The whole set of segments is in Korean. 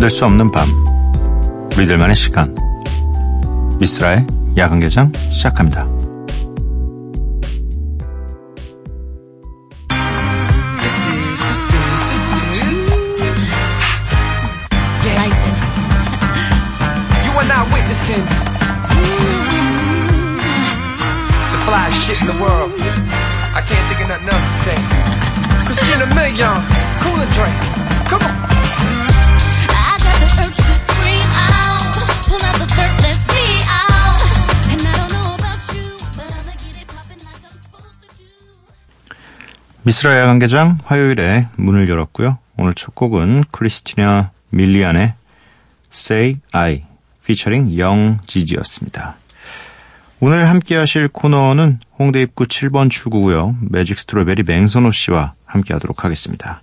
잠들 수 없는 밤 우리들만의 시간 미스라의 야간 개장 시작합니다. 미스라 야간 개장 화요일에 문을 열었고요. 오늘 첫 곡은 크리스티나 밀리안의 Say I 피처링 영지지였습니다. 오늘 함께 하실 코너는 홍대 입구 7번 출구고요. 매직 스트로베리 맹선호 씨와 함께 하도록 하겠습니다.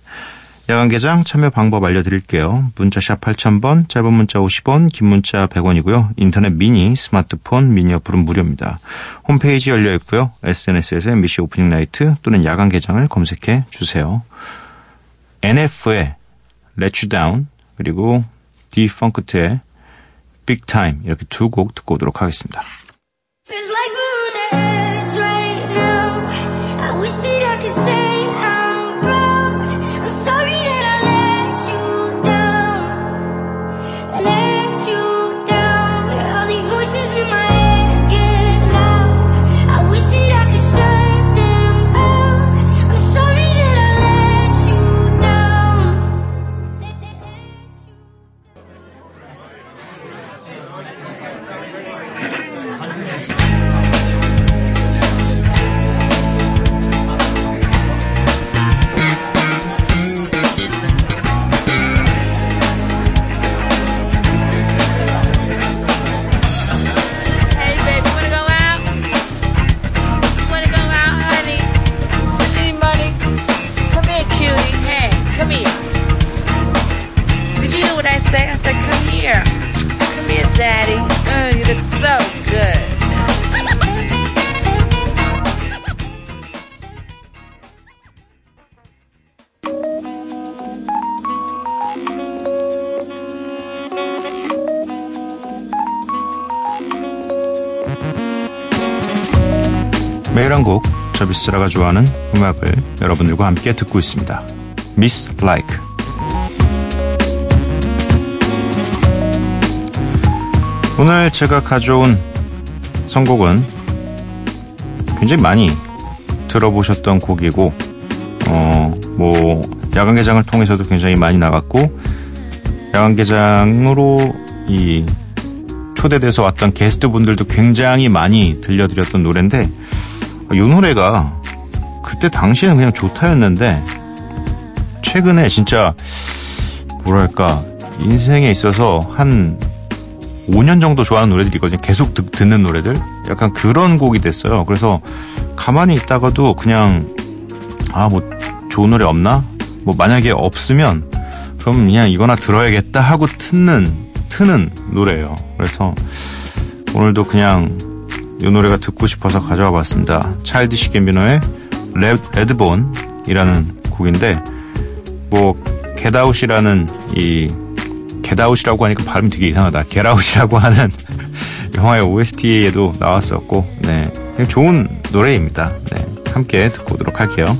야간 개장 참여 방법 알려드릴게요. 문자샵 8000번, 짧은 문자 50원, 긴 문자 100원이고요. 인터넷 미니, 스마트폰, 미니 어플은 무료입니다. 홈페이지 열려 있고요. SNS에서 MBC 오프닝 나이트 또는 야간 개장을 검색해 주세요. NF의 Let You Down 그리고 디펑크트의 Big Time 이렇게 두 곡 듣고 오도록 하겠습니다. 저 비스라가 좋아하는 음악을 여러분들과 함께 듣고 있습니다. Miss Like. 오늘 제가 가져온 선곡은 굉장히 많이 들어보셨던 곡이고, 어, 뭐, 야간 개장을 통해서도 굉장히 많이 나갔고, 야간 개장으로 이 초대돼서 왔던 게스트 분들도 굉장히 많이 들려드렸던 노래인데, 이 노래가 그때 당시에는 그냥 좋다였는데 최근에 진짜 뭐랄까 인생에 있어서 한 5년 정도 좋아하는 노래들이 있거든요. 계속 듣, 듣는 노래들. 약간 그런 곡이 됐어요. 그래서 가만히 있다가도 그냥 아 뭐 좋은 노래 없나? 뭐 만약에 없으면 그럼 그냥 이거나 들어야겠다 하고 트는 트는 노래예요. 그래서 오늘도 그냥 이 노래가 듣고 싶어서 가져와 봤습니다. Childish Gambino의 Redbone이라는 곡인데 뭐 겟아웃이라는 이 겟아웃이라고 하니까 발음이 되게 이상하다. Get Out이라고 하는 영화의 OST에도 나왔었고 네 좋은 노래입니다. 네 함께 듣고 오도록 할게요.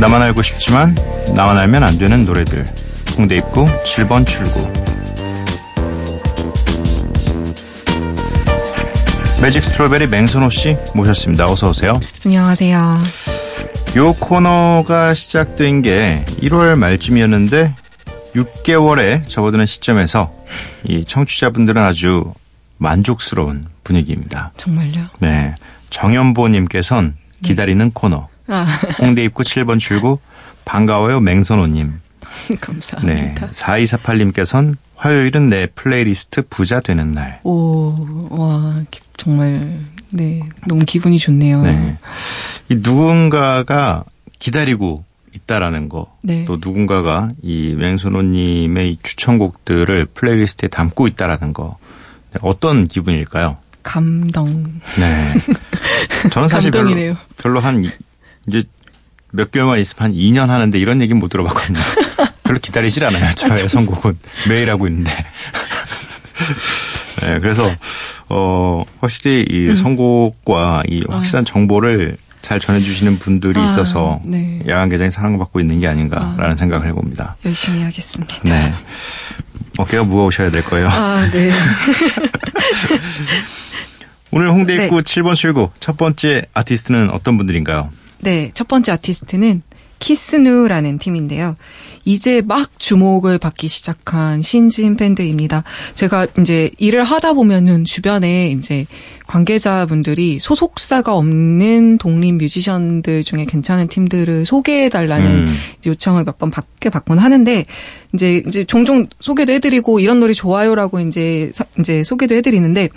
나만 알고 싶지만 나만 알면 안 되는 노래들. 홍대 입구 7번 출구. 매직 스트로베리 맹선호 씨 모셨습니다. 어서 오세요. 안녕하세요. 요 코너가 시작된 게 1월 말쯤이었는데 6개월에 접어드는 시점에서 이 청취자분들은 아주 만족스러운 분위기입니다. 정말요? 네. 정연보님께선 기다리는 코너. 아, 홍대 입구 7번 출구 반가워요 맹선호님. 네. 감사합니다. 4248님께선 화요일은 내 플레이리스트 부자 되는 날. 오, 와, 기- 정말, 네, 너무 기분이 좋네요. 네. 이 누군가가 기다리고 있다라는 거. 네. 또 누군가가 이 맹선호님의 이 추천곡들을 playlist에 담고 있다라는 거. 네, 어떤 기분일까요? 감동. 네. 저는 사실 별로, 감동이네요. 별로 한, 이- 이제 몇 개월만 있으면 한 2년 하는데 이런 얘기는 못 들어봤거든요. 별로 기다리질 않아요. 저의 선곡은 매일 하고 있는데. 네, 그래서, 어, 확실히 이 음. 선곡과 이 확실한 정보를 잘 전해주시는 분들이 아, 있어서 네. 야간 개장이 사랑받고 있는 게 아닌가라는 생각을 해봅니다. 열심히 하겠습니다. 네. 어깨가 무거우셔야 될 거예요. 아, 네. 오늘 홍대 입구 네. 7번 출구 첫 번째 아티스트는 어떤 분들인가요? 네, 첫 번째 아티스트는 키스누라는 팀인데요. 이제 막 주목을 받기 시작한 신진 밴드입니다. 제가 이제 일을 하다 보면은 주변에 이제 관계자분들이 소속사가 없는 독립 뮤지션들 중에 괜찮은 팀들을 소개해달라는 음. 요청을 몇 번 받게 받곤 하는데 이제 이제 종종 소개도 해드리고 이런 노래 좋아요라고 이제 서- 이제 소개도 해드리는데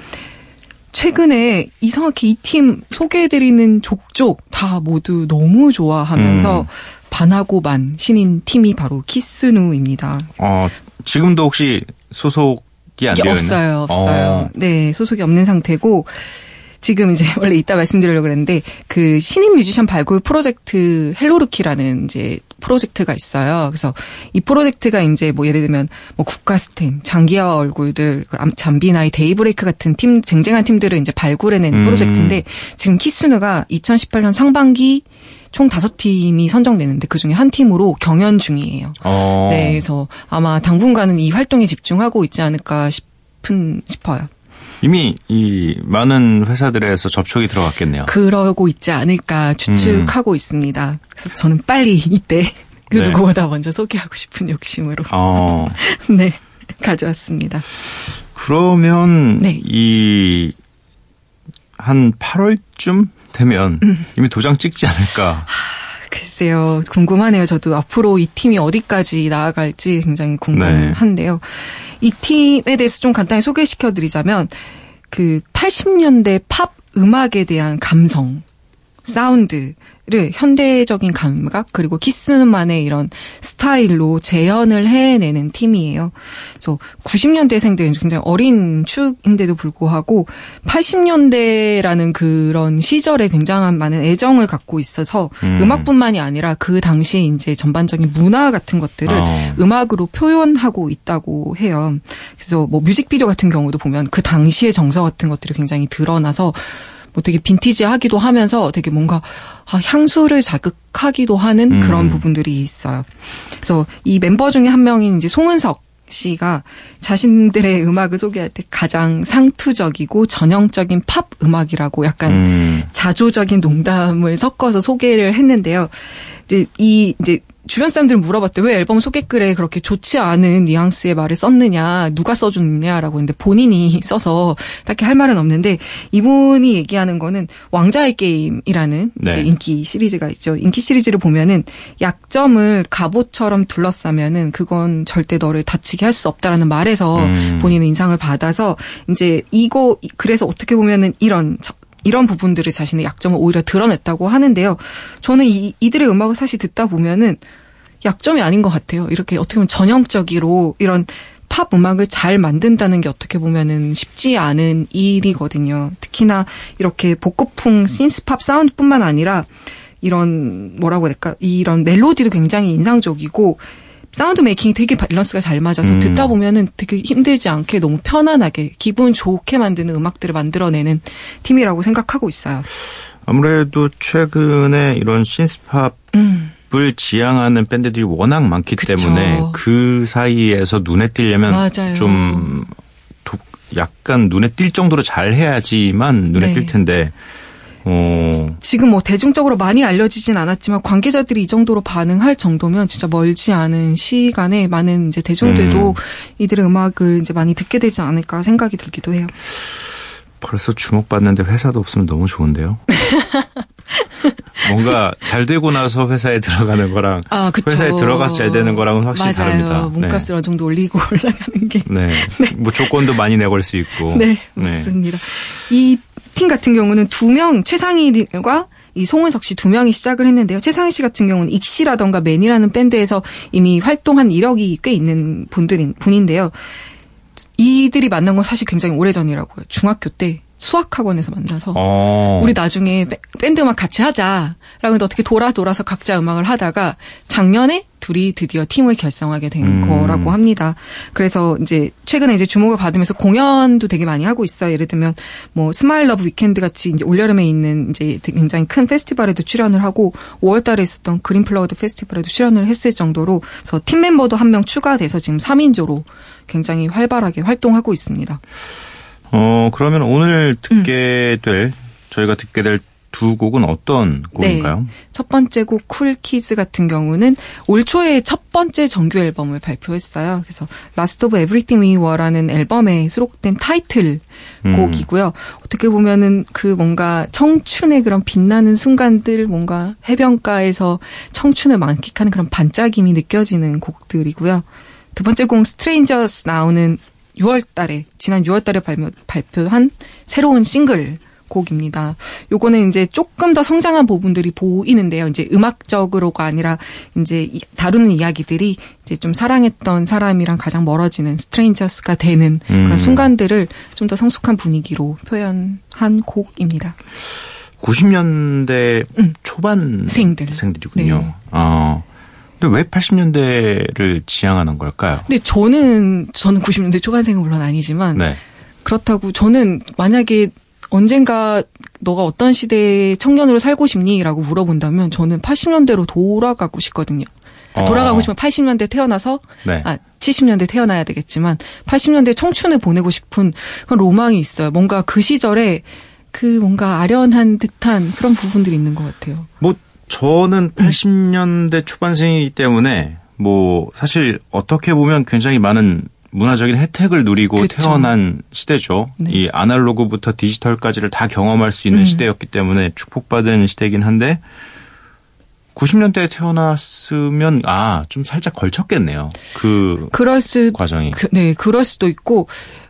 최근에 이상하게 이 팀 소개해드리는 족족 다 모두 너무 좋아하면서 음. 반하고 만 신인 팀이 바로 키스누입니다. 어, 지금도 혹시 소속이 안 되어 있나요? 없어요, 없어요. 어, 네, 소속이 없는 상태고 지금 이제 원래 이따 말씀드리려고 그랬는데 그 신인 뮤지션 발굴 프로젝트 Hello Rookie라는 이제 프로젝트가 있어요. 그래서 이 프로젝트가 이제 뭐 예를 들면 뭐 국카스텐, 장기하와 얼굴들, 그 암- 잠비나이, 데이브레이크 같은 팀 쟁쟁한 팀들을 이제 발굴해낸 음. 프로젝트인데 지금 키스누가 2018년 상반기 총 다섯 팀이 선정되는데 그 중에 한 팀으로 경연 중이에요. 어. 네, 그래서 아마 당분간은 이 활동에 집중하고 있지 않을까 싶은 싶어요. 이미 이 많은 회사들에서 접촉이 들어갔겠네요. 그러고 있지 않을까 추측하고 있습니다. 그래서 저는 빨리 이때 그 네. 누구보다 먼저 소개하고 싶은 욕심으로 어. 네 가져왔습니다. 그러면 네. 이한 8월쯤 되면 음. 이미 도장 찍지 않을까. 글쎄요, 궁금하네요. 저도 앞으로 이 팀이 어디까지 나아갈지 굉장히 궁금한데요. 이 팀에 대해서 좀 간단히 소개시켜 드리자면, 그 80년대 팝 음악에 대한 감성, 사운드를 현대적인 감각, 그리고 키스만의 이런 스타일로 재현을 해내는 팀이에요. 그래서 90년대생들은 굉장히 어린 축인데도 불구하고 80년대라는 그런 시절에 굉장한 많은 애정을 갖고 있어서 음. 음. 악뿐만이 아니라 그 당시 이제 전반적인 문화 같은 것들을 어. 음악으로 표현하고 있다고 해요. 그래서 뭐 뮤직비디오 같은 경우도 보면 그 당시의 정서 같은 것들이 굉장히 드러나서 뭐 되게 빈티지하기도 하면서 되게 뭔가 아, 향수를 자극하기도 하는 음. 그런 부분들이 있어요. 그래서 이 멤버 중에 한 명인 이제 송은석 씨가 자신들의 음악을 소개할 때 가장 상투적이고 전형적인 팝 음악이라고 약간 음. 자조적인 농담을 섞어서 소개를 했는데요. 이제 이 이제 주변 사람들은 물어봤대 왜 앨범 소개글에 그렇게 좋지 않은 뉘앙스의 말을 썼느냐 누가 써줬느냐라고 했는데 본인이 써서 딱히 할 말은 없는데 이분이 얘기하는 거는 왕자의 게임이라는 네. 이제 인기 시리즈가 있죠 인기 시리즈를 보면은 약점을 갑옷처럼 둘러싸면은 그건 절대 너를 다치게 할 수 없다라는 말에서 음. 본인의 인상을 받아서 이제 이거 그래서 어떻게 보면은 이런 저- 이런 부분들을 자신의 약점을 오히려 드러냈다고 하는데요. 저는 이, 이들의 음악을 사실 듣다 보면은 약점이 아닌 것 같아요. 이렇게 어떻게 보면 전형적으로 이런 팝 음악을 잘 만든다는 게 어떻게 보면은 쉽지 않은 일이거든요. 특히나 이렇게 복고풍 신스팝 사운드뿐만 아니라 이런 뭐라고 해야 될까? 이런 멜로디도 굉장히 인상적이고 sound making이 되게 밸런스가 잘 맞아서 음. 듣다 보면은 되게 힘들지 않게 너무 편안하게 기분 좋게 만드는 음악들을 만들어내는 팀이라고 생각하고 있어요. 아무래도 최근에 이런 신스팝을 음. 지향하는 밴드들이 워낙 많기 그쵸. 때문에 그 사이에서 눈에 띄려면 맞아요. 좀 독- 약간 눈에 띌 정도로 잘 해야지만 눈에 네. 띌 텐데 어 지금 뭐 대중적으로 많이 알려지진 않았지만 관계자들이 이 정도로 반응할 정도면 진짜 멀지 않은 시간에 많은 이제 대중들도 음. 이들의 음악을 이제 많이 듣게 되지 않을까 생각이 들기도 해요. 벌써 주목받는데 회사도 없으면 너무 좋은데요. 뭔가 잘 되고 나서 회사에 들어가는 거랑 아. 회사에 들어가서 잘 되는 거랑은 확실히 맞아요. 다릅니다. 몸값을 어느 정도 올리고 올라가는 게. 네. 네. 뭐 조건도 많이 내걸 수 있고. 네, 맞습니다. 이 팀 같은 경우는 두 명, 최상희과 이 송은석 씨 두 명이 시작을 했는데요. 최상희 씨 같은 경우는 익시라던가 맨이라는 밴드에서 이미 활동한 이력이 꽤 있는 분들인 분인데요. 이들이 만난 건 사실 굉장히 오래전이라고요. 중학교 때 수학학원에서 만나서 어. 우리 나중에 밴- 밴드 음악 같이 하자. 라고 했는데 어떻게 돌아 돌아서 각자 음악을 하다가 작년에 둘이 드디어 팀을 결성하게 된 음. 거라고 합니다. 그래서 이제 최근에 이제 주목을 받으면서 공연도 되게 많이 하고 있어요. 예를 들면 뭐 Smile Love Weekend 같이 이제 올여름에 있는 이제 굉장히 큰 페스티벌에도 출연을 하고 5월 달에 있었던 Green Plugged 페스티벌에도 출연을 했을 정도로 그래서 팀 멤버도 한 명 추가돼서 지금 3인조로 굉장히 활발하게 활동하고 있습니다. 어, 그러면 오늘 듣게 음. 될, 저희가 듣게 될 두 곡은 어떤 곡인가요? 네. 첫 번째 곡 Cool Kids 같은 경우는 올 초에 첫 번째 정규 앨범을 발표했어요. 그래서 Last of Everything We Were라는 앨범에 수록된 타이틀 음. 곡이고요. 어떻게 보면은 그 뭔가 청춘의 그런 빛나는 순간들 뭔가 해변가에서 청춘을 만끽하는 그런 반짝임이 느껴지는 곡들이고요. 두 번째 곡 Strangers Now는 6월 달에 지난 6월 달에 발표, 발표한 새로운 싱글 곡입니다. 요거는 이제 조금 더 성장한 부분들이 보이는데요. 이제 음악적으로가 아니라 이제 이- 다루는 이야기들이 이제 좀 사랑했던 사람이랑 가장 멀어지는 strangers가 되는 음. 그런 순간들을 좀 더 성숙한 분위기로 표현한 곡입니다. 90년대 음. 초반 생들. 생들이군요. 네. 어. 근데 왜 80년대를 지향하는 걸까요? 근데 저는 저는 90년대 초반생은 물론 아니지만 네. 그렇다고 저는 만약에 언젠가 너가 어떤 시대의 청년으로 살고 싶니?라고 물어본다면 저는 80년대로 돌아가고 싶거든요. 어. 돌아가고 싶으면 80년대 태어나서 네. 아 70년대 태어나야 되겠지만 80년대 청춘을 보내고 싶은 그런 로망이 있어요. 뭔가 그 시절에 그 뭔가 아련한 듯한 그런 부분들이 있는 것 같아요. 뭐 저는 80년대 초반생이기 때문에 뭐 사실 어떻게 보면 굉장히 많은 문화적인 혜택을 누리고 그쵸. 태어난 시대죠. 네. 이 아날로그부터 디지털까지를 다 경험할 수 있는 음. 시대였기 때문에 축복받은 시대이긴 한데 90년대에 태어났으면 아 좀 살짝 걸쳤겠네요. 그 그럴 수 과정이. 그, 네, 그럴 수도 있고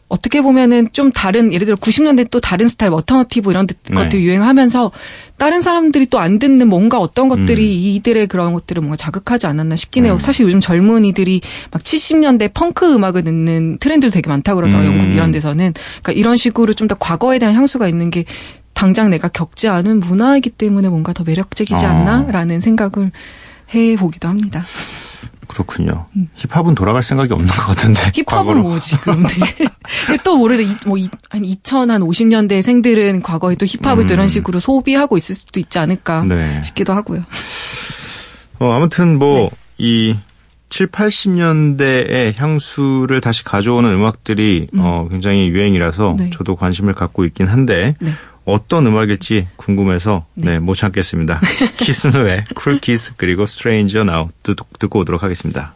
어떻게 보면은 좀 다른 예를 들어 90년대 또 다른 스타일 뭐 alternative 이런 듯- 네. 것들이 유행하면서 다른 사람들이 또 안 듣는 뭔가 어떤 것들이 음. 이들의 그런 것들을 뭔가 자극하지 않았나 싶긴 해요. 사실 요즘 젊은이들이 막 70년대 펑크 음악을 듣는 트렌드도 되게 많다고 그러더라고요. 음. 영국 이런 데서는. 그러니까 이런 식으로 좀 더 과거에 대한 향수가 있는 게 당장 내가 겪지 않은 문화이기 때문에 뭔가 더 매력적이지 어. 않나라는 생각을 해보기도 합니다. 그렇군요. 힙합은 돌아갈 생각이 없는 것 같은데. 음. 힙합은 과거로. 뭐 지금 네. 근데 또 모르죠. 이- 뭐 이- 한 2050년대 생들은 과거에 또 힙합을 또 이런 식으로 소비하고 있을 수도 있지 않을까 음. 네. 싶기도 하고요. 어, 아무튼 뭐, 네. 이 7, 80년대의 향수를 다시 가져오는 음악들이 어, 굉장히 유행이라서 네. 저도 관심을 갖고 있긴 한데 네. 어떤 음악일지 궁금해서 네, 네. 못 참겠습니다. 키스누의 Cool Kids 그리고 Stranger Now 듣고 오도록 하겠습니다.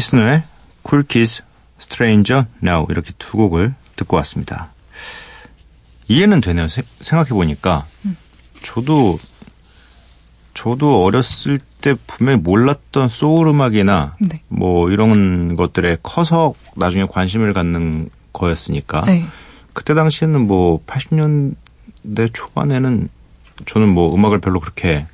키스누의 Cool Kids Stranger Now 이렇게 두 곡을 듣고 왔습니다. 이해는 되네요. 세- 생각해보니까 저도 저도 어렸을 때 분명히 몰랐던 소울 음악이나 네. 뭐 이런 것들에 커서 나중에 관심을 갖는 거였으니까 네. 그때 당시에는 뭐 80년대 초반에는 저는 뭐 음악을 별로 그렇게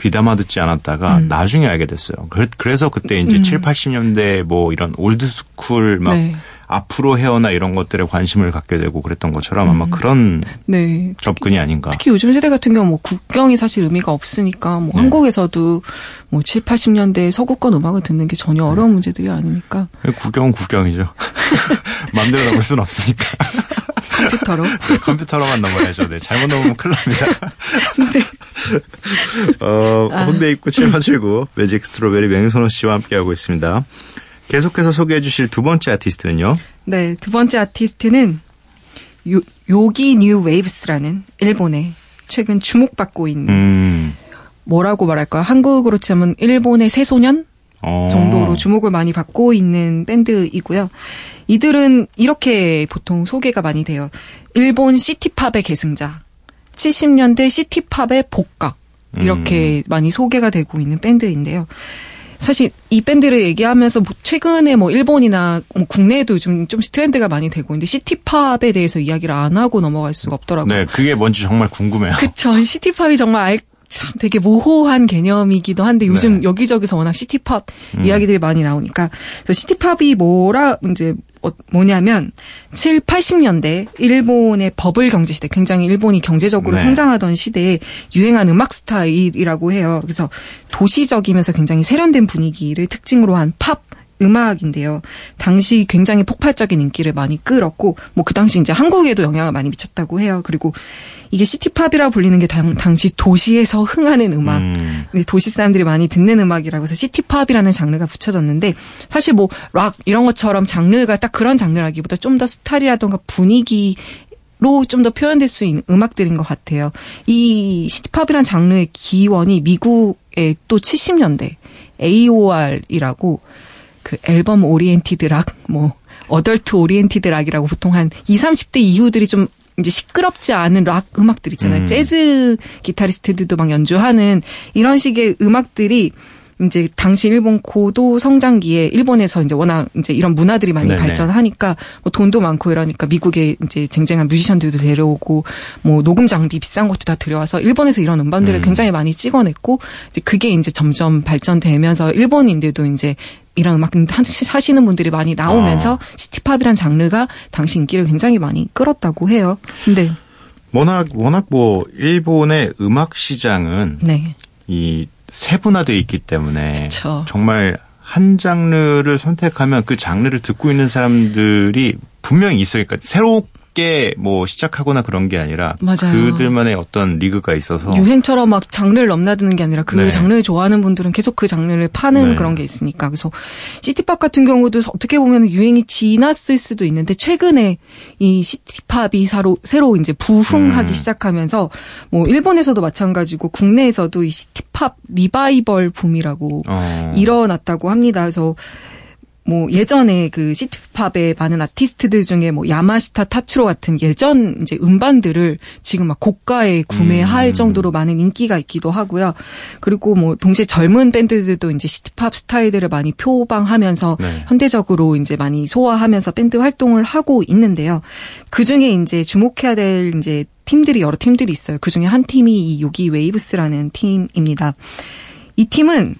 귀담아 듣지 않았다가 음. 나중에 알게 됐어요. 그래- 그래서 그때 이제 7, 80년대 뭐 이런 old school 막 네. afro hair나 이런 것들에 관심을 갖게 되고 그랬던 것처럼 아마 음. 그런 네. 접근이 아닌가. 특히 요즘 세대 같은 경우 뭐 국경이 사실 의미가 없으니까 뭐 네. 한국에서도 뭐 7, 80년대 서구권 음악을 듣는 게 전혀 어려운 문제들이 아니니까 국경은 국경이죠. 마음대로 넘을 수는 없으니까. 컴퓨터로. 네, 컴퓨터로만 넘어야죠. 네, 잘못 넘으면 큰일 납니다. 어, 홍대 입구 779 Magic Strawberry 맹선호 씨와 함께하고 있습니다. 계속해서 소개해 주실 두 번째 아티스트는요. 네, 두 번째 아티스트는 요, Yogee New Waves라는 일본의 최근 주목받고 있는 음. 뭐라고 말할까 한국으로 치면 일본의 새소년 어. 정도로 주목을 많이 받고 있는 밴드이고요. 이들은 이렇게 보통 소개가 많이 돼요. 일본 city pop의 계승자, 70년대 city pop의 복각 이렇게 많이 소개가 되고 있는 밴드인데요. 사실 이 밴드를 얘기하면서 뭐 최근에 뭐 일본이나 뭐 국내에도 좀 좀씩 트렌드가 많이 되고 있는데 city pop에 대해서 이야기를 안 하고 넘어갈 수가 없더라고요. 네, 그게 뭔지 정말 궁금해요. 그쵸. 이 city pop이 정말 알, 참 되게 모호한 개념이기도 한데 요즘 네. 여기저기서 워낙 city pop 이야기들이 많이 나오니까 그래서 city pop이 뭐라 이제 어, 뭐냐면 7, 80년대 일본의 버블 경제 시대 굉장히 일본이 경제적으로 네. 성장하던 시대에 유행한 음악 스타일이라고 해요. 그래서 도시적이면서 굉장히 세련된 분위기를 특징으로 한 팝 음악인데요. 당시 굉장히 폭발적인 인기를 많이 끌었고, 뭐 그 당시 이제 한국에도 영향을 많이 미쳤다고 해요. 그리고 이게 city pop이라 불리는 게 당, 당시 도시에서 흥하는 음악, 음. 네, 도시 사람들이 많이 듣는 음악이라고 해서 city pop이라는 장르가 붙여졌는데 사실 뭐 락 이런 것처럼 장르가 딱 그런 장르라기보다 좀 더 스타일이라던가 분위기 로 좀 더 표현될 수 있는 음악들인 것 같아요. 이 city pop이라는 장르의 기원이 미국의 또 70년대 AOR이라고 그 album oriented rock, 뭐 adult oriented rock이라고 보통 한 20, 30대 이후들이 좀 이제 시끄럽지 않은 락 음악들 있잖아요. 음. 재즈 기타리스트들도 막 연주하는 이런 식의 음악들이 이제 당시 일본 고도 성장기에 일본에서 이제 워낙 이제 이런 문화들이 많이 네네. 발전하니까 뭐 돈도 많고 이러니까 미국에 이제 쟁쟁한 뮤지션들도 데려오고 뭐 녹음 장비 비싼 것도 다 들여와서 일본에서 이런 음반들을 음. 굉장히 많이 찍어냈고 이제 그게 이제 점점 발전되면서 일본인들도 이제 이런 음악 하시- 하시는 분들이 많이 나오면서 아. 시티팝이란 장르가 당시 인기를 굉장히 많이 끌었다고 해요. 근데 워낙 워낙 뭐 일본의 음악 시장은 네. 이 세분화되어 있기 때문에 그쵸. 정말 한 장르를 선택하면 그 장르를 듣고 있는 사람들이 분명히 있어요. 그러니까 새 롭게 뭐 시작하거나 그런 게 아니라 맞아요. 그들만의 어떤 리그가 있어서 유행처럼 막 장르를 넘나드는 게 아니라 그 네. 장르를 좋아하는 분들은 계속 그 장르를 파는 네. 그런 게 있으니까 그래서 시티팝 같은 경우도 어떻게 보면 유행이 지났을 수도 있는데 최근에 이 city pop이 새로 새로 이제 부흥하기 음. 시작하면서 뭐 일본에서도 마찬가지고 국내에서도 이 city pop 리바이벌 붐이라고 어. 일어났다고 합니다. 그래서 뭐 예전에 그 city pop의 많은 아티스트들 중에 뭐 야마시타 타츠로 같은 예전 이제 음반들을 지금 막 고가에 구매할 음. 정도로 많은 인기가 있기도 하고요. 그리고 뭐 동시에 젊은 밴드들도 이제 city pop 스타일들을 많이 표방하면서 네. 현대적으로 이제 많이 소화하면서 밴드 활동을 하고 있는데요. 그 중에 이제 주목해야 될 이제 팀들이 여러 팀들이 있어요. 그 중에 한 팀이 이 Yogee Waves라는 팀입니다. 이 팀은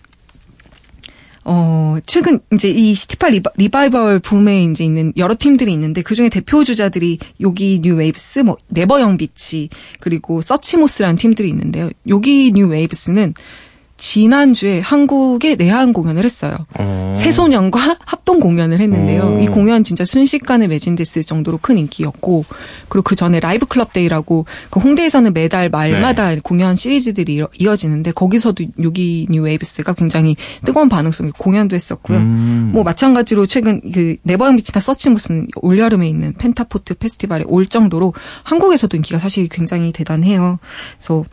어, 최근 이제 이 city pop 리바, 리바이벌 붐에 이제 있는 여러 팀들이 있는데 그 중에 대표 주자들이 Yogee New Waves, 뭐 never young beach 그리고 Suchmos라는 팀들이 있는데요. Yogee New Waves는 지난주에 한국에 내한 공연을 했어요. 어. 새소년과 합동 공연을 했는데요. 오. 이 공연 진짜 순식간에 매진됐을 정도로 큰 인기였고, 그리고 그 전에 Live Club Day라고 그 홍대에서는 매달 말마다 공연 시리즈들이 이어- 이어지는데 거기서도 Yogee New Waves가 굉장히 뜨거운 반응 속에 공연도 했었고요. 음. 뭐 마찬가지로 최근 그 Never Young Beach나 Suchmos는 올여름에 있는 펜타포트 페스티벌에 올 정도로 한국에서도 인기가 사실 굉장히 대단해요. 그래서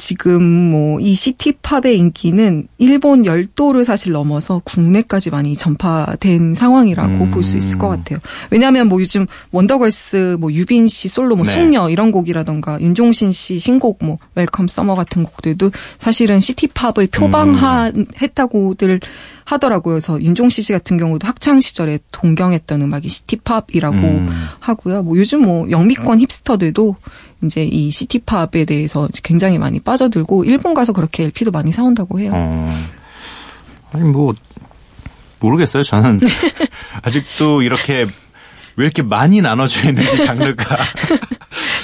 지금 뭐 이 city pop의 인기는 일본 열도를 사실 넘어서 국내까지 많이 전파된 상황이라고 음. 볼수 있을 것 같아요. 왜냐하면 뭐 요즘 원더걸스 뭐 유빈 씨 솔로 뭐 네. 숙녀 이런 곡이라던가 윤종신 씨 신곡 뭐 Welcome Summer 같은 곡들도 사실은 city pop을 표방했다고들 하더라고요. 그래서 윤종신 씨 같은 경우도 학창 시절에 동경했던 음악이 city pop이라고 음. 하고요. 뭐 요즘 뭐 영미권 hipster들도 이제 이 city pop에 대해서 굉장히 많이 빠져들고 일본 가서 그렇게 LP도 많이 사온다고 해요. 어. 아니 뭐 모르겠어요. 저는 네. 아직도 이렇게 왜 이렇게 많이 나눠져 있는지 장르가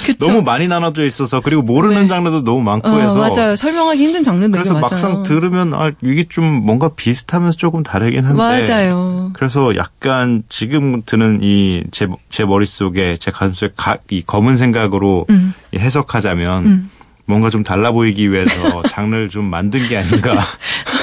그쵸? 너무 많이 나눠져 있어서 그리고 모르는 네. 장르도 너무 많고 어, 해서 맞아요. 설명하기 힘든 장르인데 그래서 맞아요. 막상 들으면 아 이게 좀 뭔가 비슷하면서 조금 다르긴 한데 맞아요. 그래서 약간 지금 드는 이제제 머릿속에 제 가슴속에 가, 이 검은 생각으로 음. 이 해석하자면 음. 뭔가 좀 달라 보이기 위해서 장르를 좀 만든 게 아닌가.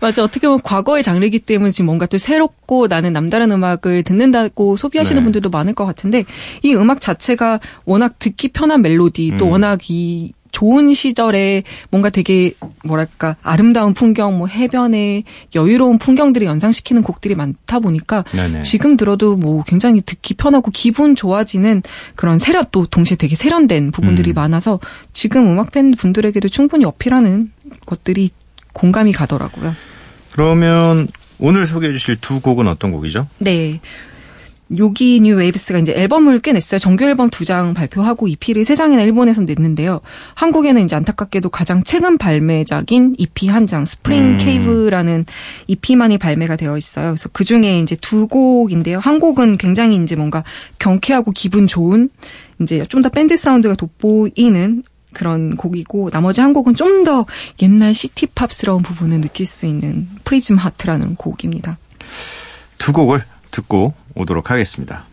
맞아. 어떻게 보면 과거의 장르이기 때문에 지금 뭔가 또 새롭고 나는 남다른 음악을 듣는다고 소비하시는 네. 분들도 많을 것 같은데 이 음악 자체가 워낙 듣기 편한 멜로디 또 음. 워낙 이 좋은 시절에 뭔가 되게 뭐랄까 아름다운 풍경 뭐 해변의 여유로운 풍경들을 연상시키는 곡들이 많다 보니까 네네. 지금 들어도 뭐 굉장히 듣기 편하고 기분 좋아지는 그런 세련 또 동시에 되게 세련된 부분들이 음. 많아서 지금 음악 팬 분들에게도 충분히 어필하는 것들이 공감이 가더라고요. 그러면 오늘 소개해 주실 두 곡은 어떤 곡이죠? 네. Yogee New Waves가 이제 앨범을 꽤 냈어요. 정규 앨범 두 장 발표하고 EP를 세 장이나 일본에서 냈는데요. 한국에는 이제 안타깝게도 가장 최근 발매작인 EP 한 장, 스프링 음. Cave라는 EP만이 발매가 되어 있어요. 그래서 그 중에 이제 두 곡인데요. 한 곡은 굉장히 이제 뭔가 경쾌하고 기분 좋은 이제 좀 더 밴드 사운드가 돋보이는 그런 곡이고 나머지 한 곡은 좀 더 옛날 city pop스러운 부분을 느낄 수 있는 Prism Heart라는 곡입니다. 두 곡을 듣고 오도록 하겠습니다.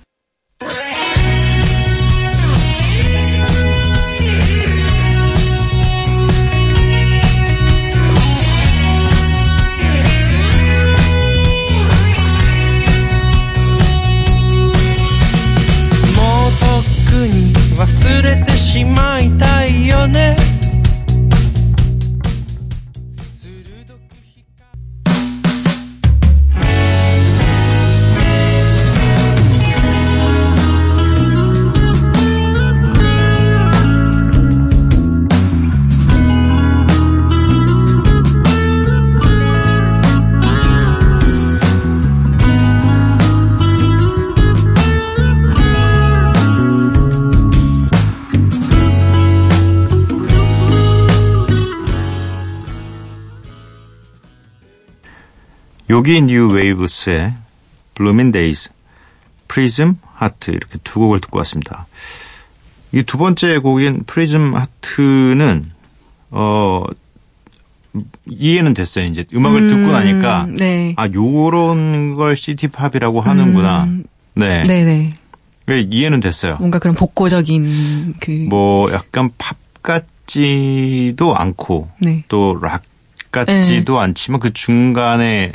Yogee New Waves의 Bloomin' Days, Prism Heart 이렇게 두 곡을 듣고 왔습니다. 이 두 번째 곡인 Prism Heart는 어 이해는 됐어요. 이제 음악을 음, 듣고 나니까 네. 아 요런 걸 city pop이라고 하는구나. 음, 네. 네네. 네, 이해는 됐어요. 뭔가 그런 복고적인 그 뭐 약간 팝 같지도 않고 네. 또 락 같지도 않지만 그 중간에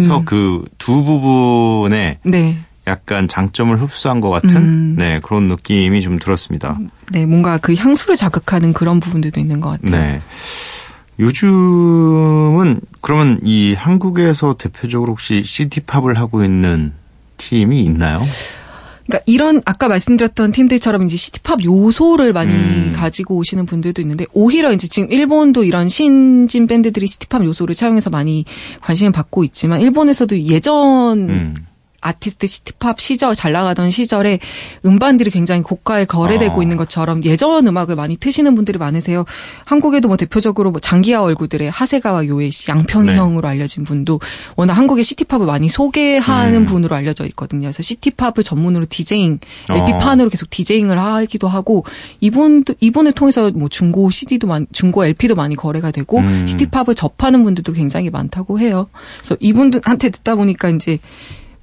서 음. 그두 부분에 네. 약간 장점을 흡수한 것 같은 음. 네 그런 느낌이 좀 들었습니다. 네, 뭔가 그 향수를 자극하는 그런 부분들도 있는 것 같아요. 네. 요즘은 그러면 이 한국에서 대표적으로 혹시 시티팝을 하고 있는 팀이 있나요? 그러니까 이런 아까 말씀드렸던 팀들처럼 이제 시티팝 요소를 많이 음. 가지고 오시는 분들도 있는데 오히려 이제 지금 일본도 이런 신진 밴드들이 시티팝 요소를 차용해서 많이 관심을 받고 있지만 일본에서도 예전 음. 아티스트 city pop 시절 잘 나가던 시절에 음반들이 굉장히 고가에 거래되고 어. 있는 것처럼 예전 음악을 많이 트시는 분들이 많으세요. 한국에도 뭐 대표적으로 뭐 장기하 얼굴들의 하세가와 요헤이 씨, 양평이 네. 형으로 알려진 분도 워낙 한국의 city pop을 많이 소개하는 음. 분으로 알려져 있거든요. 그래서 city pop을 전문으로 디제잉, 어. LP판으로 계속 DJing을 하기도 하고 이분도 이분을 통해서 뭐 중고 CD도 많이 중고 LP도 많이 거래가 되고 음. city pop을 접하는 분들도 굉장히 많다고 해요. 그래서 이분들한테 듣다 보니까 이제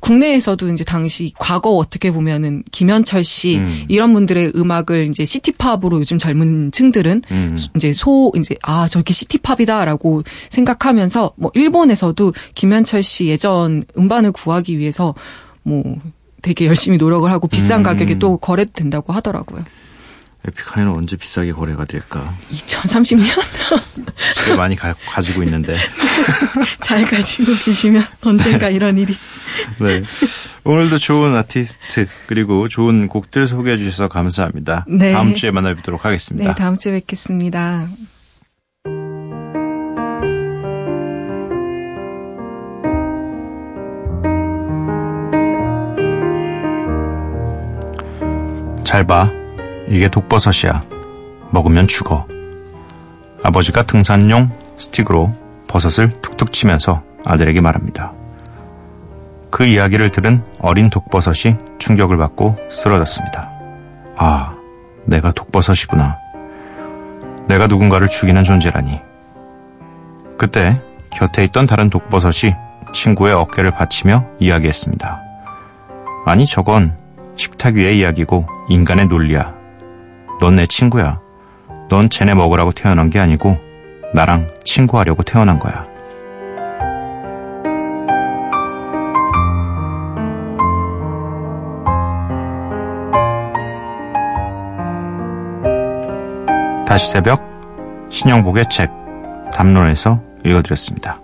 국내에서도 이제 당시 과거 어떻게 보면은 김현철 씨 음. 이런 분들의 음악을 이제 시티팝으로 요즘 젊은 층들은 음. 이제 소 이제 아 저게 시티팝이다라고 생각하면서 뭐 일본에서도 김현철 씨 예전 음반을 구하기 위해서 뭐 되게 열심히 노력을 하고 비싼 음. 가격에 또 거래된다고 하더라고요. 에픽하이는 언제 비싸게 거래가 될까? 2030년 집에 많이 가, 가지고 있는데. 잘 가지고 계시면 언젠가 이런 일이 네. 오늘도 좋은 아티스트 그리고 좋은 곡들 소개해 주셔서 감사합니다. 네. 다음 주에 만나 뵙도록 하겠습니다. 네 다음 주에 뵙겠습니다. 잘 봐. 이게 독버섯이야. 먹으면 죽어. 아버지가 등산용 스틱으로 버섯을 툭툭 치면서 아들에게 말합니다. 그 이야기를 들은 어린 독버섯이 충격을 받고 쓰러졌습니다. 아, 내가 독버섯이구나. 내가 누군가를 죽이는 존재라니. 그때 곁에 있던 다른 독버섯이 친구의 어깨를 받치며 이야기했습니다. 아니, 저건 식탁 위의 이야기고 인간의 논리야. 넌 내 친구야. 넌 쟤네 먹으라고 태어난 게 아니고 나랑 친구하려고 태어난 거야. 다시 새벽 신영복의 책 담론에서 읽어드렸습니다.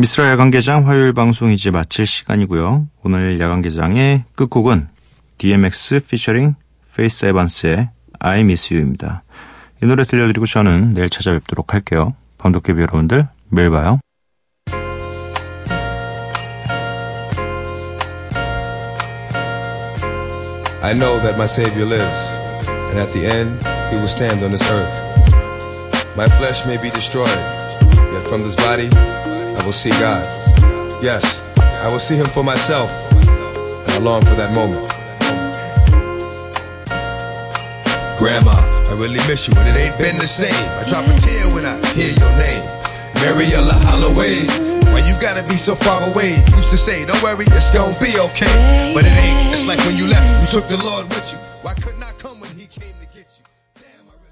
미쓰라 야간개장 화요일 방송 이제 마칠 시간이고요. 오늘 야간개장의 끝곡은 DMX featuring Faith Evans의 I Miss You입니다. 이 노래 들려드리고 저는 내일 찾아뵙도록 할게요. 밤도깨비 여러분들 매일 봐요. I know that my Savior lives, and at the end, he will stand on this earth. My flesh may be destroyed, yet from this body, I will see God. Yes, I will see him for myself, and I long for that moment. Grandma, I really miss you, and it ain't been the same. I drop a tear when I hear your name. Mariella Holloway, why you gotta be so far away? Used to say, don't worry, it's gonna be okay. But it ain't. It's like when you left, you took the Lord with you. Why couldn't